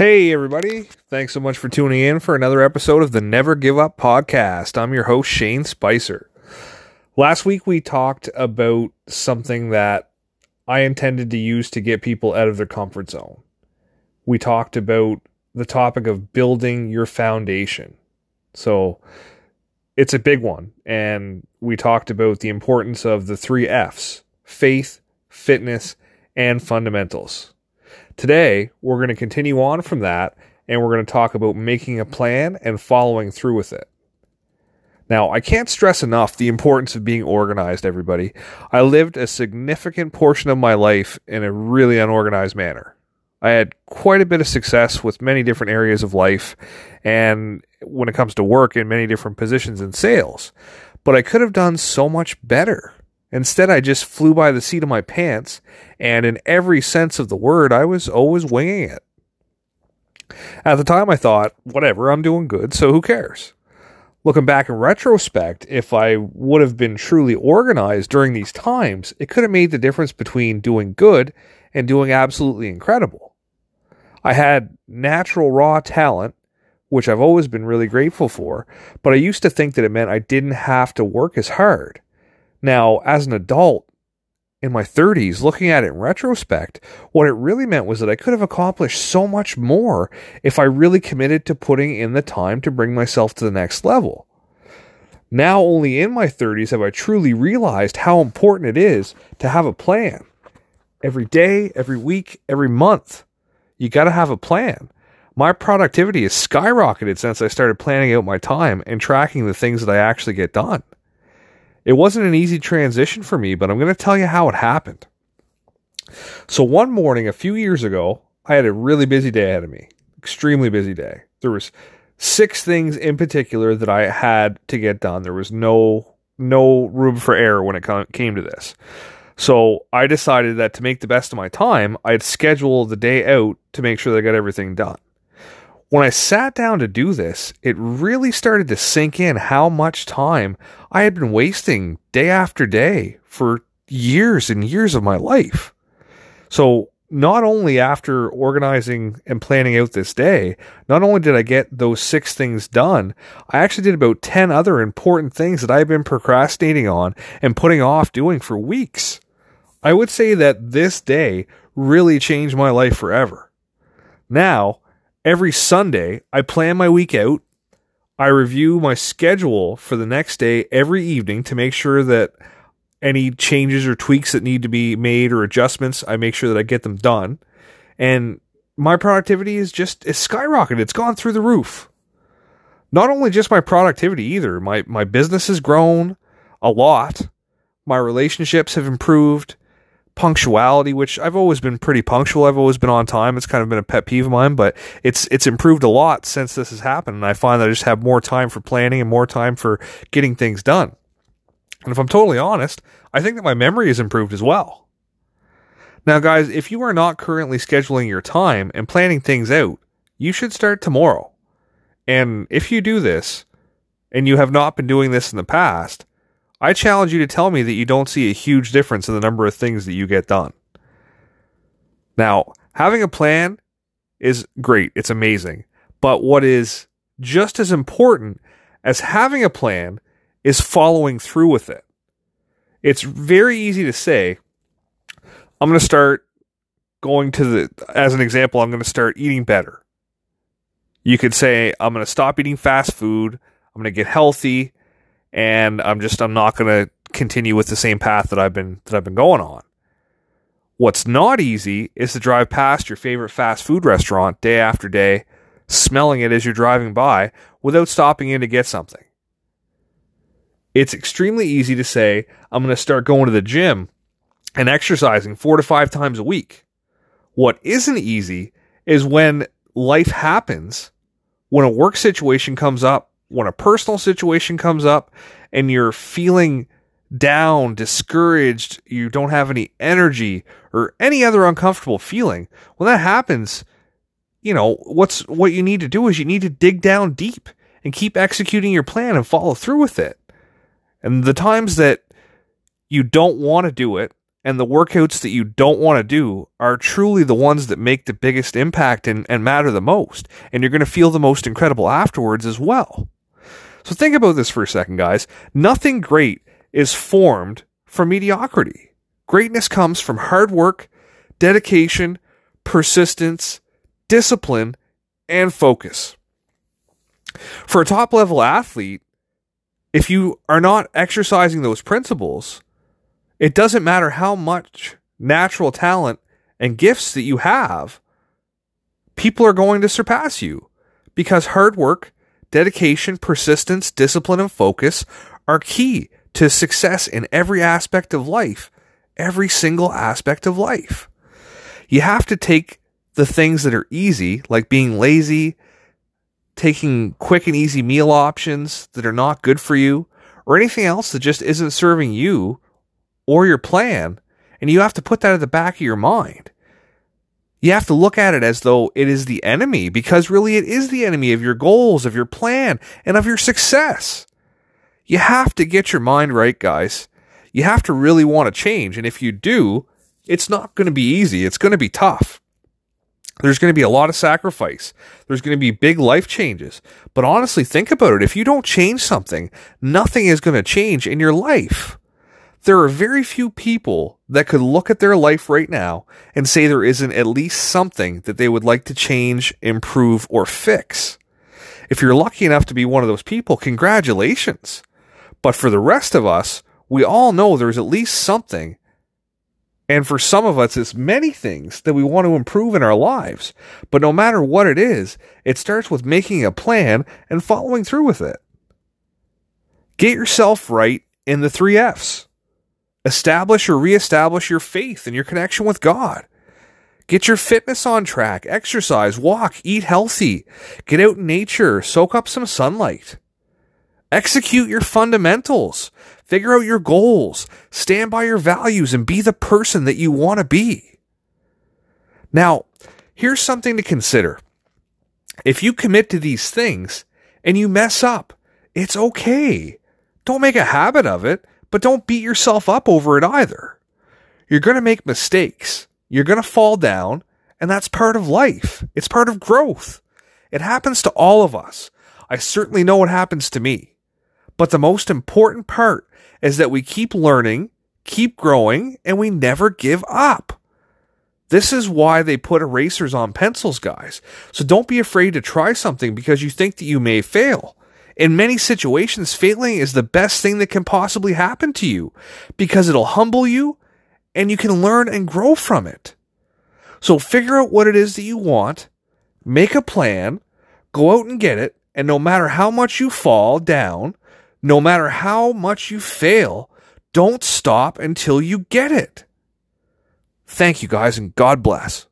Hey, everybody. Thanks so much for tuning in for another episode of the Never Give Up podcast. I'm your host, Shane Spicer. Last week, we talked about something that I intended to use to get people out of their comfort zone. We talked about the topic of building your foundation. So, it's a big one. And we talked about the importance of the three F's faith, fitness, and fundamentals. Today, we're going to continue on from that and we're going to talk about making a plan and following through with it. Now, I can't stress enough the importance of being organized, everybody. I lived a significant portion of my life in a really unorganized manner. I had quite a bit of success with many different areas of life and when it comes to work in many different positions in sales. But I could have done so much better. Instead, I just flew by the seat of my pants, and in every sense of the word, I was always winging it. At the time, I thought, whatever, I'm doing good, so who cares? Looking back in retrospect, if I would have been truly organized during these times, it could have made the difference between doing good and doing absolutely incredible. I had natural raw talent, which I've always been really grateful for, but I used to think that it meant I didn't have to work as hard. Now, as an adult in my 30s, looking at it in retrospect, what it really meant was that I could have accomplished so much more if I really committed to putting in the time to bring myself to the next level. Now, only in my 30s have I truly realized how important it is to have a plan. Every day, every week, every month, you got to have a plan. My productivity has skyrocketed since I started planning out my time and tracking the things that I actually get done. It wasn't an easy transition for me, but I'm going to tell you how it happened. So one morning a few years ago, I had a really busy day ahead of me. Extremely busy day. There was six things in particular that I had to get done. There was no no room for error when it came to this. So I decided that to make the best of my time, I'd schedule the day out to make sure that I got everything done when I sat down to do this, it really started to sink in how much time I had been wasting day after day for years and years of my life. So, not only after organizing and planning out this day, not only did I get those six things done, I actually did about 10 other important things that I've been procrastinating on and putting off doing for weeks. I would say that this day really changed my life forever. Now, every Sunday, I plan my week out. I review my schedule for the next day every evening to make sure that any changes or tweaks that need to be made or adjustments, I make sure that I get them done. And my productivity is just it's skyrocketed. It's gone through the roof. Not only just my productivity either. My my business has grown a lot. My relationships have improved punctuality, which I've always been pretty punctual. I've always been on time. It's kind of been a pet peeve of mine, but it's it's improved a lot since this has happened. And I find that I just have more time for planning and more time for getting things done. And if I'm totally honest, I think that my memory has improved as well. Now, guys, if you are not currently scheduling your time and planning things out, you should start tomorrow. And if you do this, and you have not been doing this in the past, I challenge you to tell me that you don't see a huge difference in the number of things that you get done. Now, having a plan is great, it's amazing. But what is just as important as having a plan is following through with it. It's very easy to say, I'm going to start going to the, as an example, I'm going to start eating better. You could say, I'm going to stop eating fast food. I'm going to get healthy and I'm just I'm not going to continue with the same path that I've been that I've been going on. What's not easy is to drive past your favorite fast food restaurant day after day, smelling it as you're driving by without stopping in to get something. It's extremely easy to say, I'm going to start going to the gym and exercising four to five times a week. What isn't easy is when life happens, when a work situation comes up when a personal situation comes up and you're feeling down, discouraged, you don't have any energy or any other uncomfortable feeling, when that happens, you know, what's what you need to do is you need to dig down deep and keep executing your plan and follow through with it. And the times that you don't want to do it and the workouts that you don't want to do are truly the ones that make the biggest impact and, and matter the most. And you're going to feel the most incredible afterwards as well. So think about this for a second, guys. Nothing great is formed from mediocrity. Greatness comes from hard work, dedication, persistence, discipline, and focus. For a top level athlete, if you are not exercising those principles, it doesn't matter how much natural talent and gifts that you have, people are going to surpass you because hard work, dedication, persistence, discipline, and focus are key to success in every aspect of life, every single aspect of life. You have to take the things that are easy, like being lazy, taking quick and easy meal options that are not good for you, or anything else that just isn't serving you or your plan, and you have to put that at the back of your mind. You have to look at it as though it is the enemy, because really it is the enemy of your goals, of your plan, and of your success. You have to get your mind right, guys. You have to really want to change, and if you do, it's not going to be easy. It's going to be tough. There's going to be a lot of sacrifice. There's going to be big life changes. But honestly, think about it. If you don't change something, nothing is going to change in your life there are very few people that could look at their life right now and say there isn't at least something that they would like to change, improve, or fix. If you're lucky enough to be one of those people, congratulations. But for the rest of us, we all know there's at least something. And for some of us, it's many things that we want to improve in our lives. But no matter what it is, it starts with making a plan and following through with it. Get yourself right in the three F's. Establish or reestablish your faith and your connection with God. Get your fitness on track, exercise, walk, eat healthy, get out in nature, soak up some sunlight. Execute your fundamentals, figure out your goals, stand by your values, and be the person that you want to be. Now, here's something to consider. If you commit to these things and you mess up, it's okay. Don't make a habit of it but don't beat yourself up over it either. You're going to make mistakes. You're going to fall down, and that's part of life. It's part of growth. It happens to all of us. I certainly know it happens to me. But the most important part is that we keep learning, keep growing, and we never give up. This is why they put erasers on pencils, guys. So don't be afraid to try something because you think that you may fail in many situations, failing is the best thing that can possibly happen to you because it'll humble you and you can learn and grow from it. So figure out what it is that you want, make a plan, go out and get it, and no matter how much you fall down, no matter how much you fail, don't stop until you get it. Thank you guys and God bless.